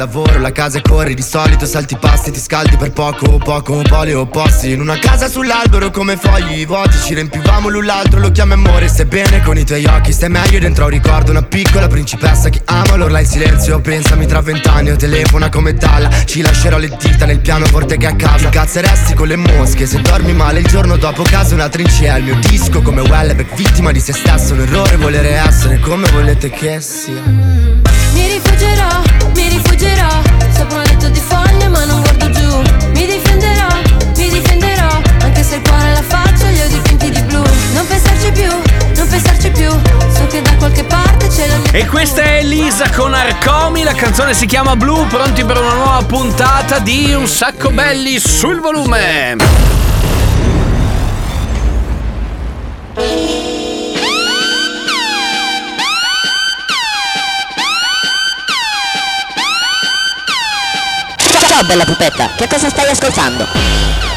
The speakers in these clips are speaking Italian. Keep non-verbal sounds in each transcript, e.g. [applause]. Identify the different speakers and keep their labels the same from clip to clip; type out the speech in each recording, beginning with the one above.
Speaker 1: Lavoro, la casa e corri Di solito salti passi, ti scaldi per poco Poco, poli opposti. In una casa sull'albero come fogli vuoti Ci riempivamo l'un l'altro, lo chiami amore Stai bene con i tuoi occhi, stai meglio dentro un ricordo Una piccola principessa che ama l'orla in silenzio Pensami tra vent'anni o telefona come Dalla. Ci lascerò le dita nel pianoforte che a casa. Cazzeresti con le mosche Se dormi male il giorno dopo casa una trincea. Il mio disco come Wellebeck, vittima di se stesso Un errore volere essere come volete che sia
Speaker 2: Rifuggerò. Sopra un letto di foglie ma non guardo giù. Mi difenderò, mi difenderò. Anche se il cuore la faccia li ho dipinti di blu. Non pensarci più, non pensarci più. So che da qualche parte c'è la mia
Speaker 3: E questa è Elisa con Arcomi, la canzone si chiama Blue, pronti per una nuova puntata di Un sacco belli sul volume.
Speaker 4: Bella pupetta, che cosa stai ascoltando?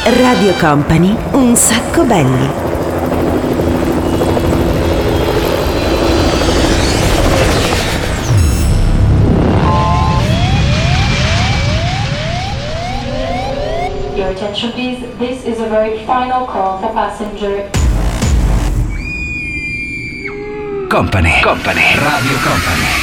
Speaker 5: Radio Company. Un sacco belli.
Speaker 6: Your attention please, this is a very final call for passenger
Speaker 7: Company. Company. Radio Company.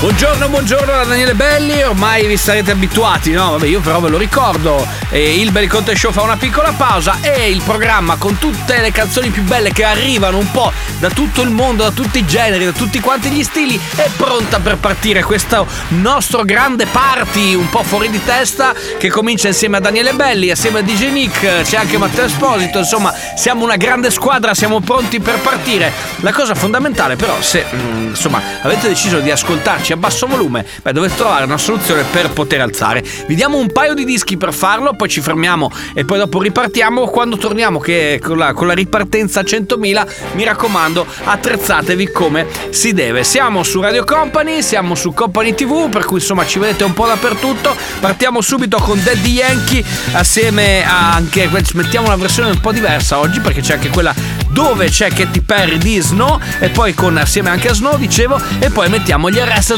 Speaker 3: Buongiorno, buongiorno da Daniele Belli, ormai vi sarete abituati, no? Vabbè, io però ve lo ricordo. Eh, il Belliconte Show fa una piccola pausa e il programma con tutte le canzoni più belle che arrivano un po' da tutto il mondo, da tutti i generi, da tutti quanti gli stili, è pronta per partire questo nostro grande party un po' fuori di testa che comincia insieme a Daniele Belli, assieme a DJ Nick, c'è anche Matteo Esposito, insomma siamo una grande squadra, siamo pronti per partire. La cosa fondamentale però se mm, insomma avete deciso di ascoltarci a basso volume, beh dovete trovare una soluzione per poter alzare. Vi diamo un paio di dischi per farlo, poi ci fermiamo e poi dopo ripartiamo. Quando torniamo che con la, con la ripartenza a 100.000, mi raccomando, attrezzatevi come si deve. Siamo su Radio Company, siamo su Company TV, per cui insomma ci vedete un po' dappertutto. Partiamo subito con Daddy Yankee assieme a anche mettiamo una versione un po' diversa oggi perché c'è anche quella dove c'è Katy Perry di Snow e poi con assieme anche a Snow dicevo e poi mettiamo gli Arrested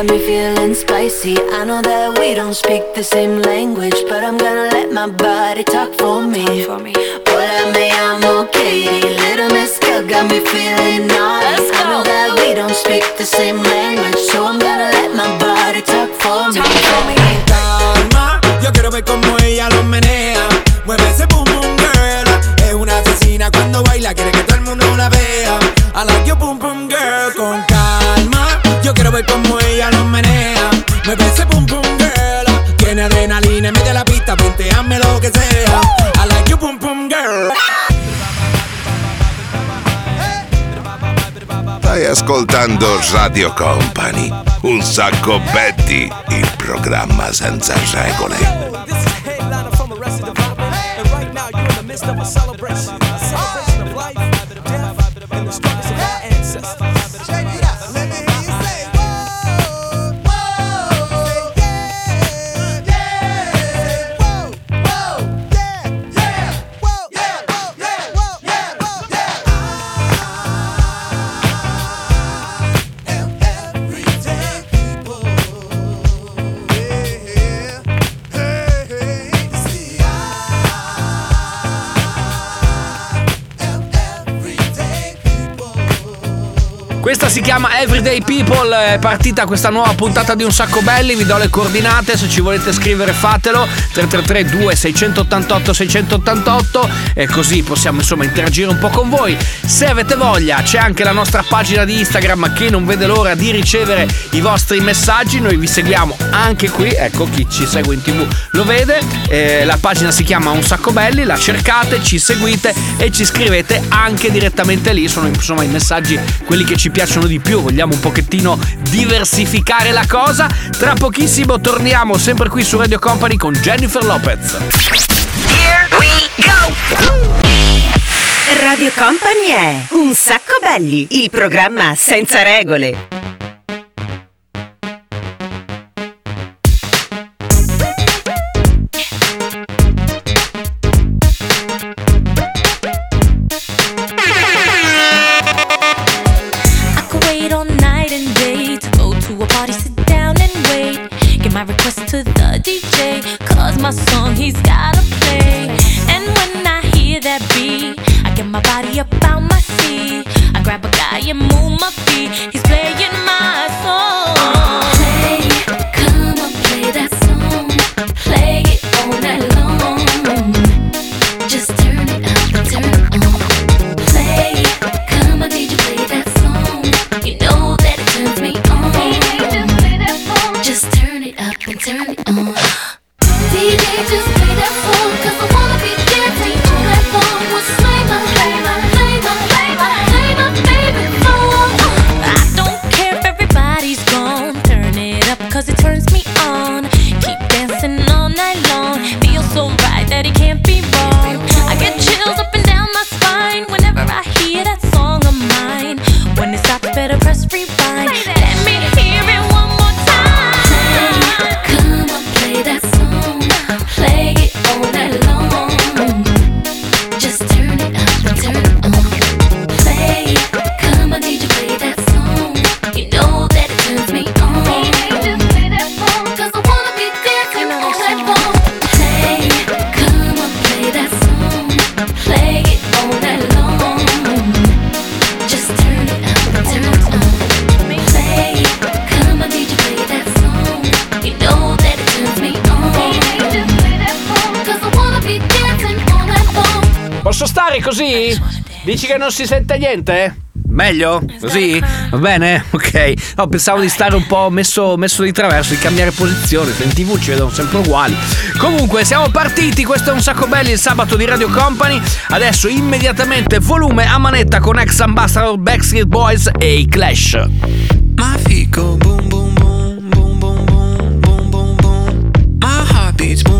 Speaker 8: Got me feeling spicy. I know that we don't speak the same language, but I'm gonna let my body talk for me. Hola, me llamo Katie. Little mezcal got me feeling naughty. I know that we don't speak the same language, so I'm gonna let my body talk for me.
Speaker 9: calma. Yo quiero ver cómo ella lo menea. Mueve ese boom boom girl. Es una asesina cuando baila, quiere que ver cómo ella lo menea. Mueve ese boom boom girl. Tiene adrenalina en medio de la pista, hazme lo que sea. I like your boom boom girl.
Speaker 10: Stai ascoltando Radio Company. Un sacco Betty, il programma senza regole.
Speaker 9: This
Speaker 3: Questa si chiama Everyday People, è partita questa nuova puntata di Un Sacco Belli, vi do le coordinate, se ci volete scrivere fatelo, 333 2688 688 e così possiamo insomma interagire un po' con voi. Se avete voglia c'è anche la nostra pagina di Instagram che non vede l'ora di ricevere i vostri messaggi, noi vi seguiamo anche qui, ecco chi ci segue in tv lo vede, eh, la pagina si chiama Un Sacco Belli, la cercate, ci seguite e ci scrivete anche direttamente lì, sono insomma i messaggi quelli che ci piacciono di più, vogliamo un pochettino diversificare la cosa. Tra pochissimo torniamo sempre qui su Radio Company con Jennifer Lopez.
Speaker 6: Radio Company è Un sacco belli, il programma senza regole.
Speaker 11: He's gotta play. And when I hear that beat, I get my body up out my seat. I grab a guy and move my feet. He's playing
Speaker 3: Dici che non si sente niente? Meglio? Esatto. Così? Va bene? [laughs] Ok. No, pensavo di stare un po' messo, messo di traverso, di cambiare posizione. Se in tv ci vedono sempre uguali. Comunque, siamo partiti. Questo è un sacco belli il sabato di Radio Company. Adesso immediatamente volume a manetta con ex ambassador Backstreet Boys e i Clash.
Speaker 12: Ma fico, boom boom boom, boom boom boom, boom boom boom. My heart beats boom.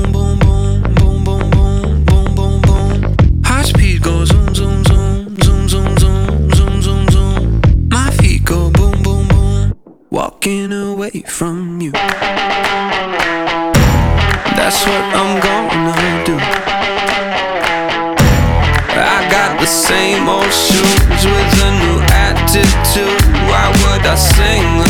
Speaker 12: From you. That's what I'm gonna do. I got the same old shoes with a new attitude. Why would I sing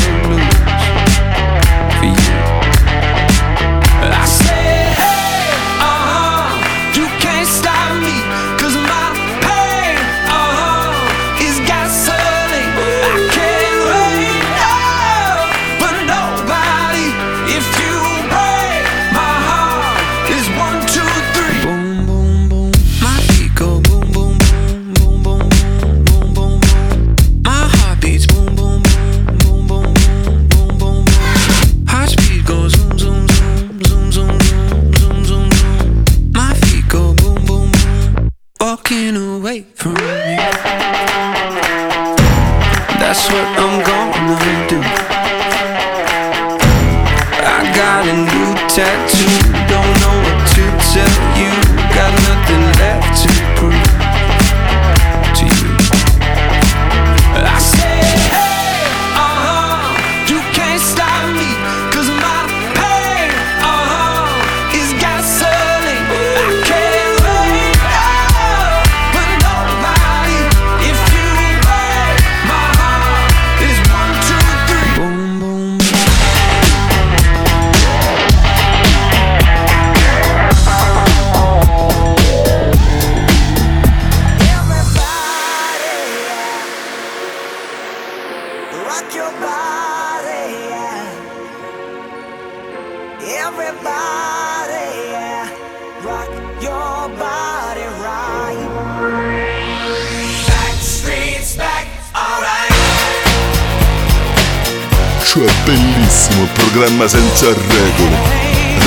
Speaker 13: programma senza regole.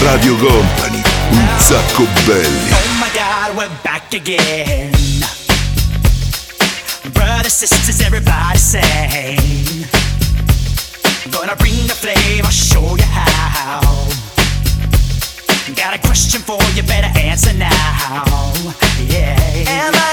Speaker 13: Radio Company, un sacco belli.
Speaker 14: Oh my god, we're back again. Brothers, sisters, everybody sing. Gonna bring the flame, I'll show you how. Got a question for you, better answer now. Yeah.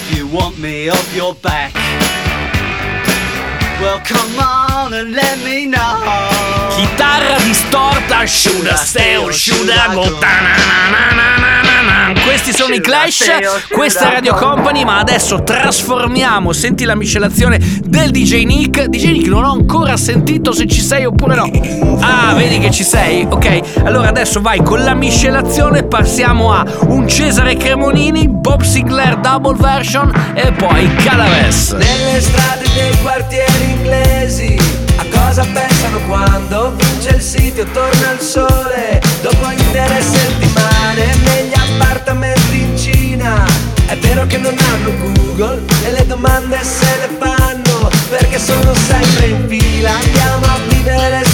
Speaker 14: want me off your back, well come on and let me know.
Speaker 3: Chitarra distorta, shoulda stay or shoulda go. Questi sono i Clash, questa è Radio Company, ma adesso trasformiamo, senti la miscelazione del DJ Nick. DJ Nick non ho ancora sentito se ci sei oppure no. Ah, vedi che ci sei? Ok, allora adesso vai con la miscelazione, passiamo a un Cesare Cremonini, Bob Sinclair double version e poi Calaves.
Speaker 15: Nelle strade dei quartieri inglesi A cosa pensano quando vince il sito torna il sole Dopo intere settimane negli appartamenti in Cina È vero che non hanno Google e le domande se le fanno Perché sono sempre in fila. Andiamo a vivere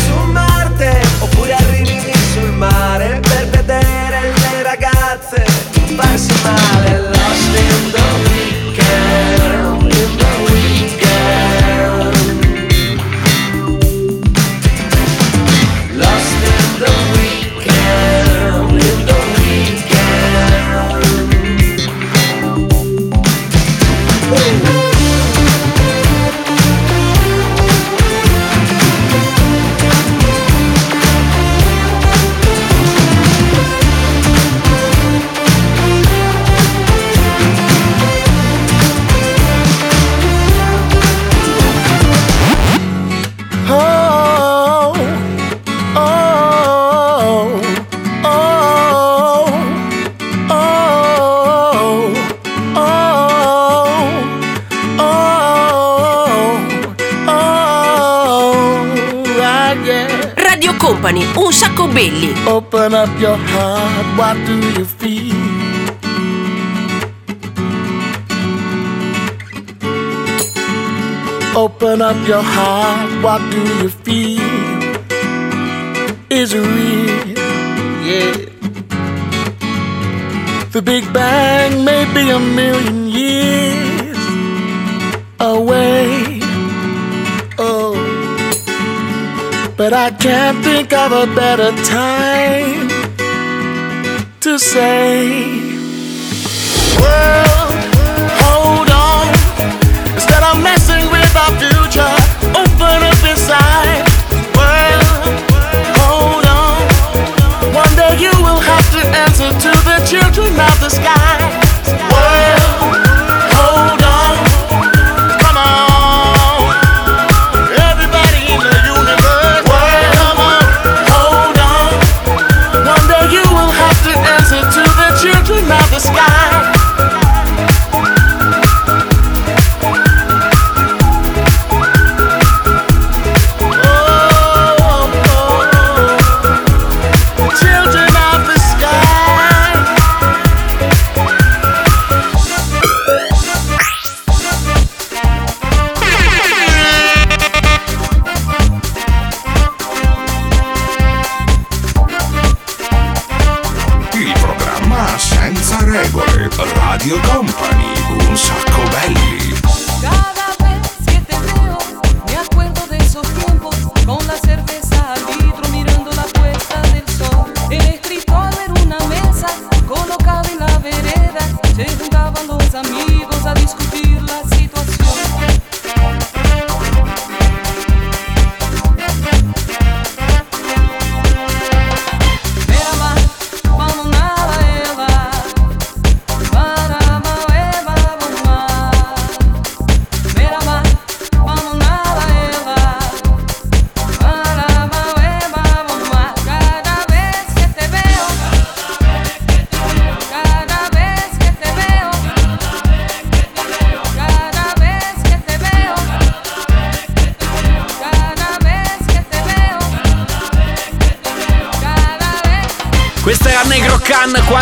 Speaker 16: up your heart, what do you feel? Open up your heart, what do you feel? Is it real? Yeah. The Big Bang may be a million years away. Oh, but I can't think of a better time say, World,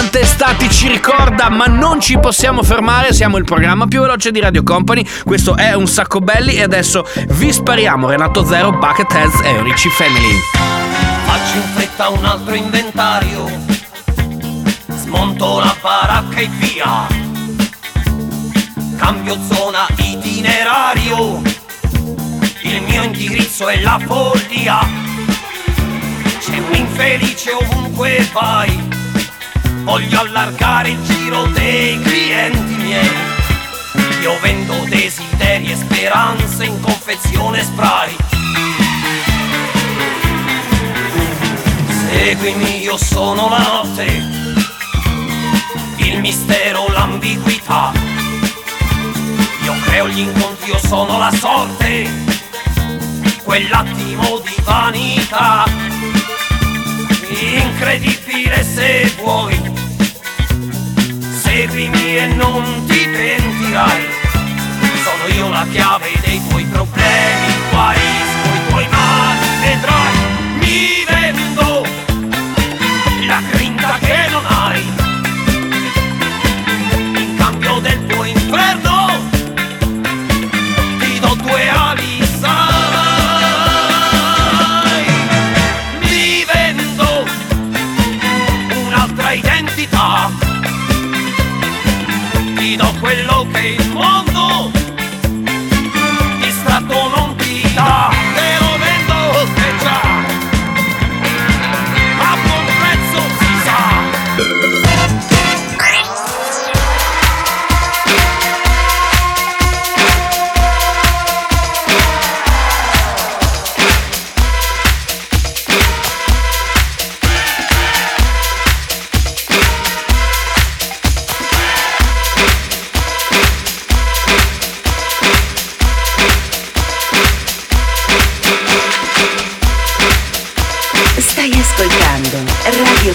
Speaker 3: Can, quante estati ci ricorda, ma non ci possiamo fermare, siamo il programma più veloce di Radio Company, questo è un sacco belli e adesso vi spariamo Renato Zero, Bucketheads e Ricci Family.
Speaker 17: Faccio in fretta un altro inventario. Smonto la baracca e via. Cambio zona itinerario. Il mio indirizzo è la follia. C'è un infelice ovunque vai Voglio allargare il giro dei clienti miei. Io vendo desideri e speranze in confezione spray. Seguimi, io sono la notte, il mistero, l'ambiguità. Io creo gli incontri, io sono la sorte, quell'attimo di vanità. Incredibile se vuoi, seguimi e non ti pentirai. Sono io la chiave dei tuoi problemi, guai,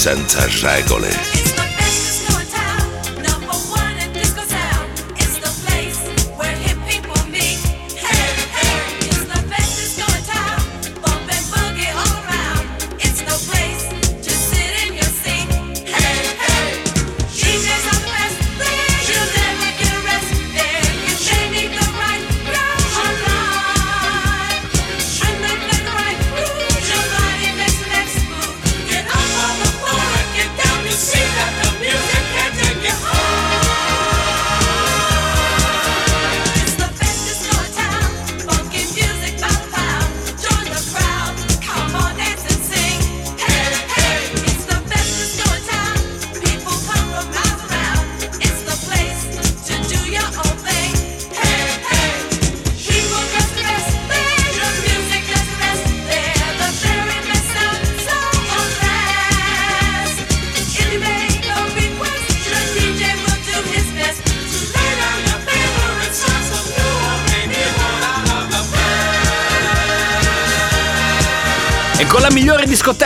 Speaker 11: Senza regole.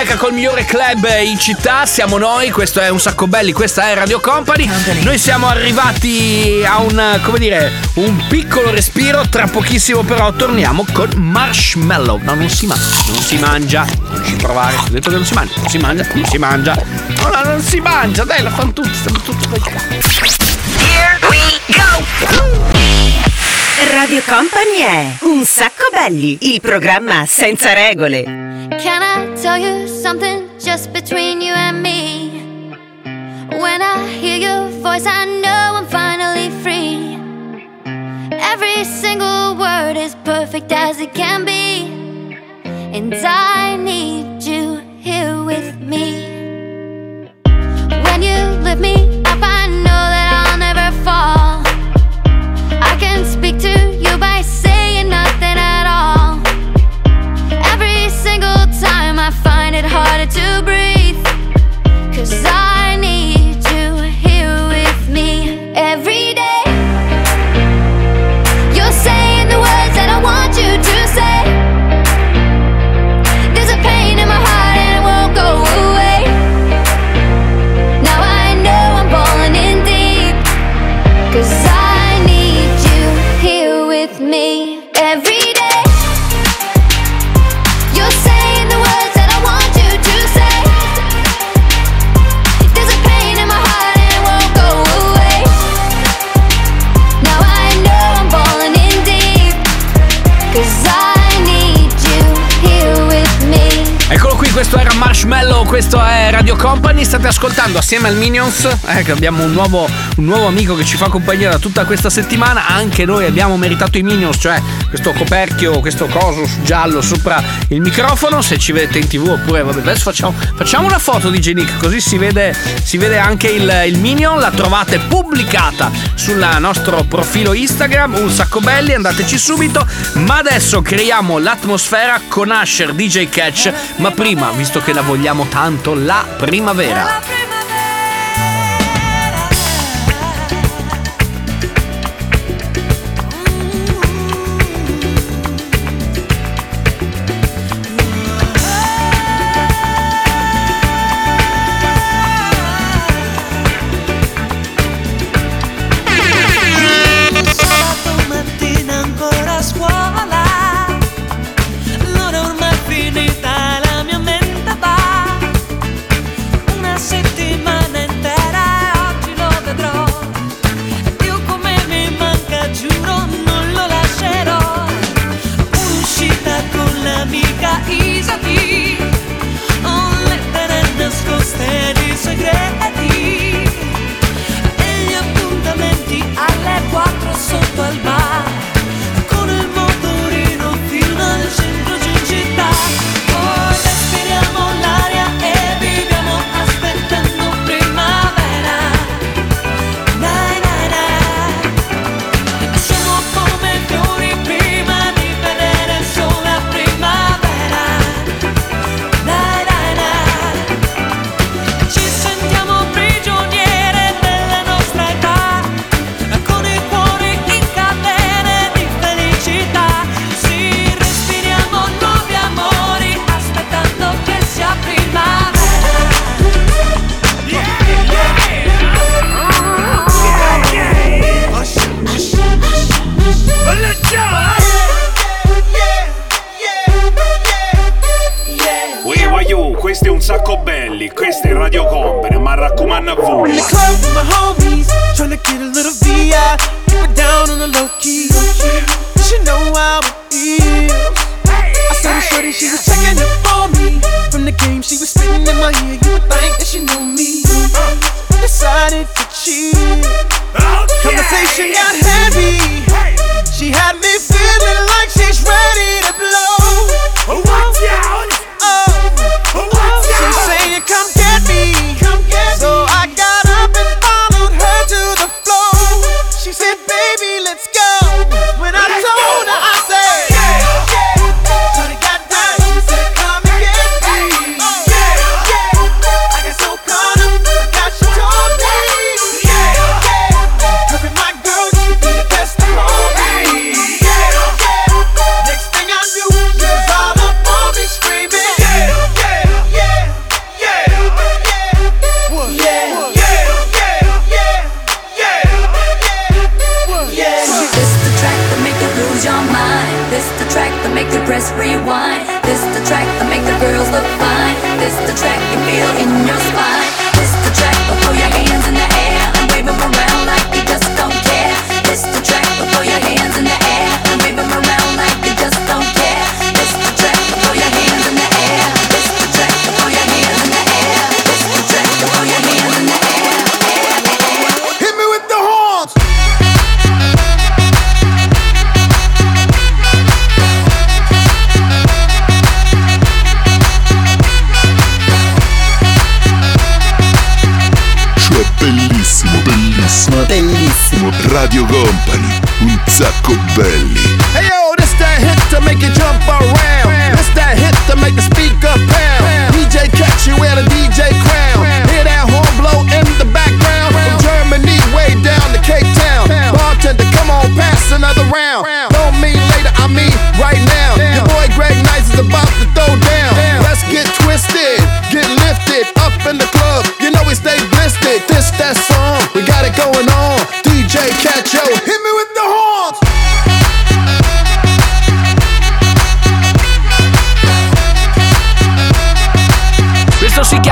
Speaker 3: Discoteca, col migliore club in città, siamo noi, questo è un sacco belli, questa è Radio Company. Noi siamo arrivati a un, come dire, un piccolo respiro, tra pochissimo però torniamo con Marshmallow. No, non si mangia, non si mangia, non ci provare, ho detto che non si mangia, non si mangia, non si mangia. No, no, non si mangia, dai, la fanno tutti, stanno tutti coi
Speaker 5: Here we go! Radio Company è Un sacco belli, il programma senza regole.
Speaker 18: Can I something just between you and me? When I hear your voice, I know I'm finally free. Every single word is perfect as it can be. And I need you here with me. When you lift me
Speaker 3: era Marshmallow, questo è Radio Company, state ascoltando assieme al Minions, che abbiamo un nuovo, un nuovo amico che ci fa compagnia da tutta questa settimana, anche noi abbiamo meritato i Minions, cioè questo coperchio, questo coso giallo sopra il microfono, se ci vedete in tv oppure vabbè, adesso facciamo, facciamo una foto di Genic così si vede, si vede anche il, il Minion, la trovate pubblicata sul nostro profilo Instagram, un sacco belli, andateci subito, ma adesso creiamo l'atmosfera con Asher DJ Catch, ma prima, visto che la vogliamo tanto, la primavera.
Speaker 19: Voglio, questo è un sacco belli, questo è Radio Company, ma raccomando a voi.
Speaker 20: In the club with my homies, tryna get a little VI, keep it down on the low key. You should know how it feels. I saw the shorty, she was checking up for me. From the game, she was spitting in my ear. You would think that she knew me. Decided to cheat. Conversation got heavy. She had me feeling like she's ready to blow. Watch out! Oh, she's saying, "Come get me." So I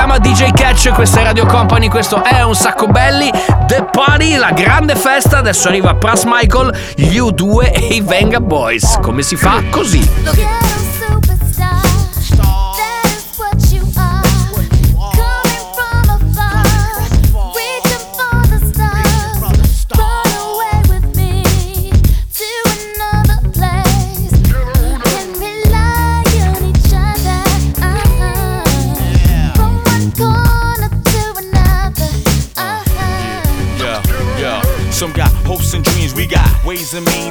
Speaker 3: chiama DJ Catch, questa è Radio Company, questo è un sacco belli. The Party, la grande festa. Adesso arriva Pras Michael, gli U2 e i Venga Boys. Come si fa? Così.
Speaker 21: Got ways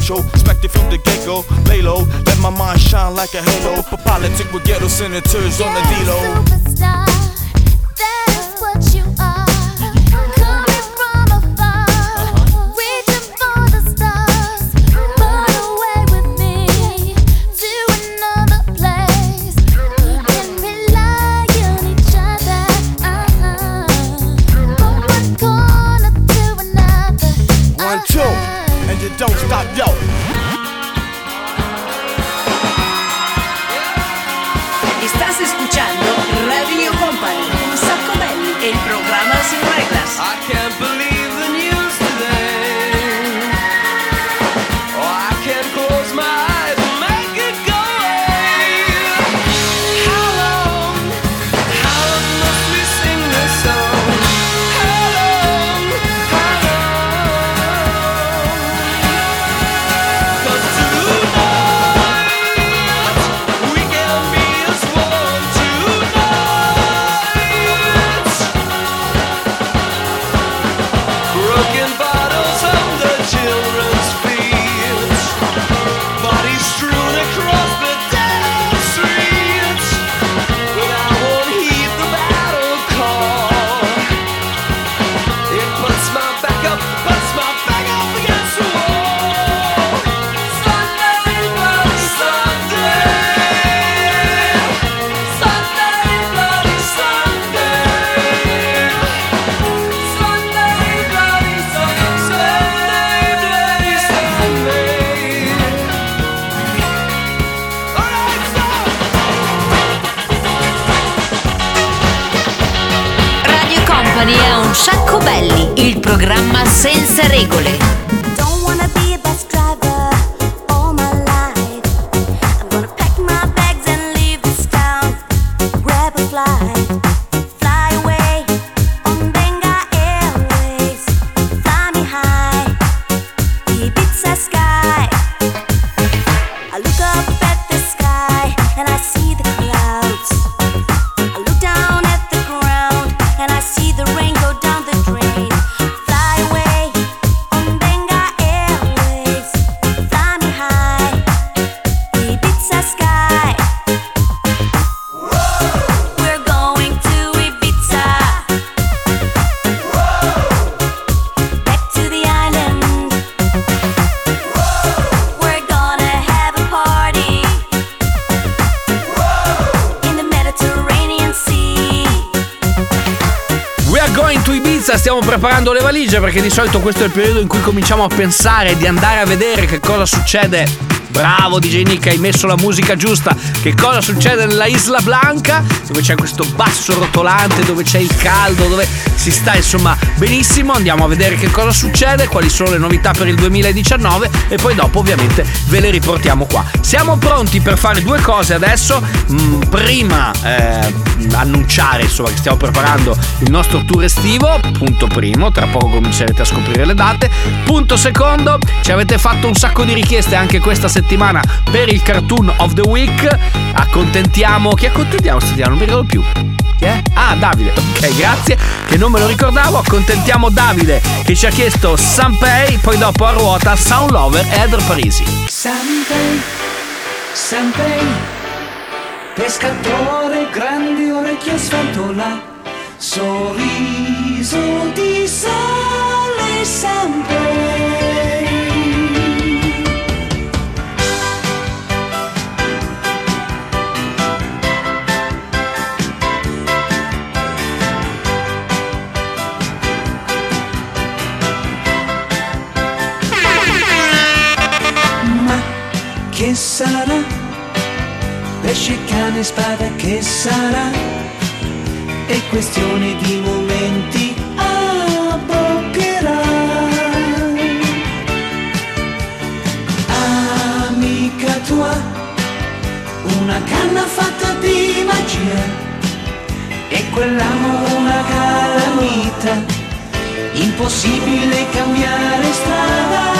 Speaker 21: retro, expected from the get go. Lay low, let my mind shine like a halo. For politic with ghetto senators on the D-Lo. One,
Speaker 18: Ibiza,
Speaker 3: stiamo preparando le valigie perché di solito questo è il periodo in cui cominciamo a pensare di andare a vedere che cosa succede Bravo DJ Nick, hai messo la musica giusta. Che cosa succede nella Isla Blanca? Dove c'è questo basso rotolante, dove c'è il caldo, dove si sta insomma benissimo. Andiamo a vedere che cosa succede, quali sono le novità per il 2019 e poi dopo ovviamente ve le riportiamo qua. Siamo pronti per fare due cose adesso. Mm, prima eh, annunciare insomma che stiamo preparando il nostro tour estivo, punto primo, tra poco comincerete a scoprire le date. Punto secondo, ci avete fatto un sacco di richieste anche questa settimana per il cartoon of the week. Accontentiamo, chi accontentiamo settimana? Non mi ricordo più. È? Ah, Davide, ok, grazie, che non me lo ricordavo. Accontentiamo Davide che ci ha chiesto Sanpei, poi dopo a ruota Sound Lover e Eder Parisi.
Speaker 22: Sanpei, Sanpei, pescatore, grandi orecchie sfantola, sorriso di sale cane, spada, che sarà? È questione di momenti, abboccherà. Amica tua, una canna fatta di magia. E quell'amore una calamita, impossibile cambiare strada.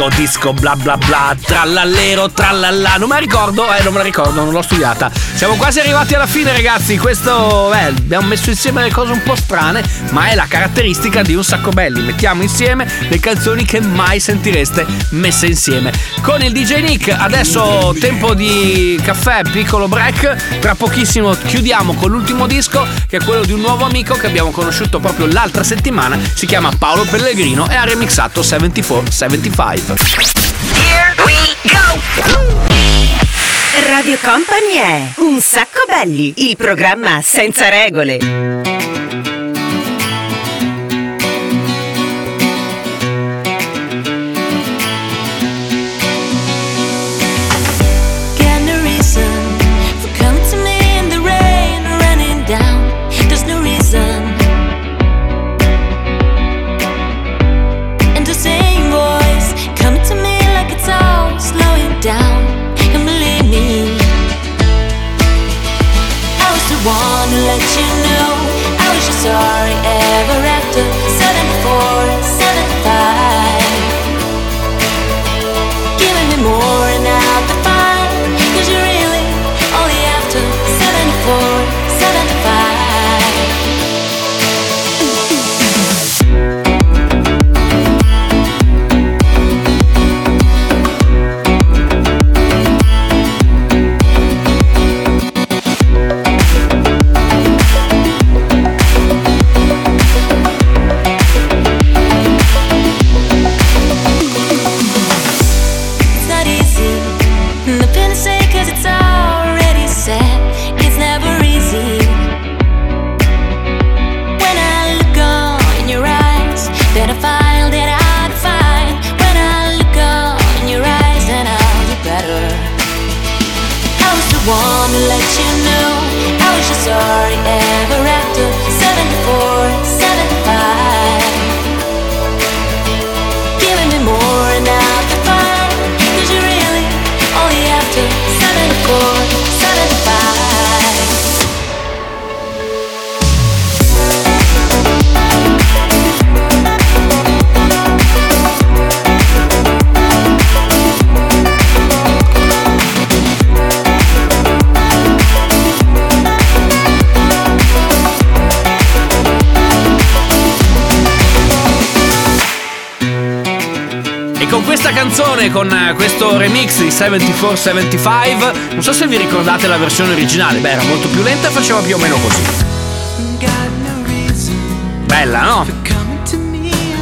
Speaker 8: Disco, disco,
Speaker 3: bla bla bla, trallallero, trallallà. Non me la ricordo, eh, non me la ricordo, non l'ho studiata. Siamo quasi arrivati alla fine, ragazzi. Questo, eh, abbiamo messo insieme le cose un po' strane, ma è la caratteristica di un sacco belli. Mettiamo insieme le canzoni che mai sentireste messe insieme. Con il DJ Nick, adesso tempo di caffè, piccolo break. Tra pochissimo chiudiamo con l'ultimo disco, che è quello di un nuovo amico che abbiamo conosciuto proprio l'altra settimana. Si chiama Paolo Pellegrino e ha remixato 74-75.
Speaker 5: Here we go! Radio Company è Un sacco belli, il programma senza regole.
Speaker 3: Con eh, questo remix di 7475, non so se vi ricordate la versione originale, beh era molto più lenta e faceva più o meno così. Bella, no?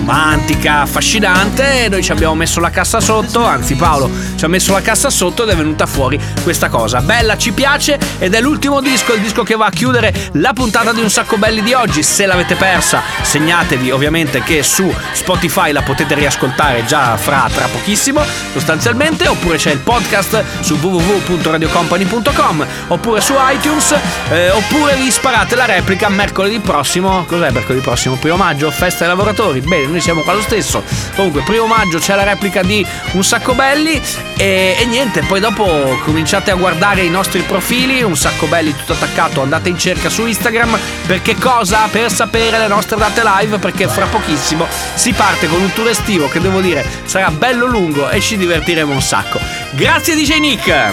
Speaker 3: Romantica, affascinante e noi ci abbiamo messo la cassa sotto, anzi Paolo ci ha messo la cassa sotto ed è venuta fuori questa cosa. Bella, ci piace ed è l'ultimo disco, il disco che va a chiudere la puntata di Un Sacco Belli di oggi. Se l'avete persa, segnatevi ovviamente che su Spotify la potete riascoltare già fra tra pochissimo sostanzialmente, oppure c'è il podcast su www.radiocompany.com, oppure su iTunes, eh, oppure vi sparate la replica mercoledì prossimo. Cos'è mercoledì prossimo? Primo maggio, festa dei lavoratori. Bene, noi siamo qua lo stesso. Comunque, primo maggio c'è la replica di Un Sacco Belli e, e niente, poi dopo cominciate a guardare i nostri profili, Un Sacco Belli tutto attaccato, andate in cerca su Instagram. Perché cosa? Per sapere le nostre date live, perché fra pochissimo si parte con un tour estivo che devo dire sarà bello lungo e ci divertiremo un sacco. Grazie DJ Nick,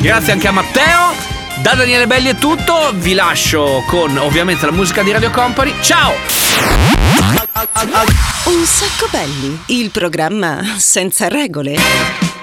Speaker 3: grazie anche a Matteo. Da Daniele Belli è tutto, vi lascio con ovviamente la musica di Radio Company. Ciao!
Speaker 5: Un sacco belli, il programma senza regole.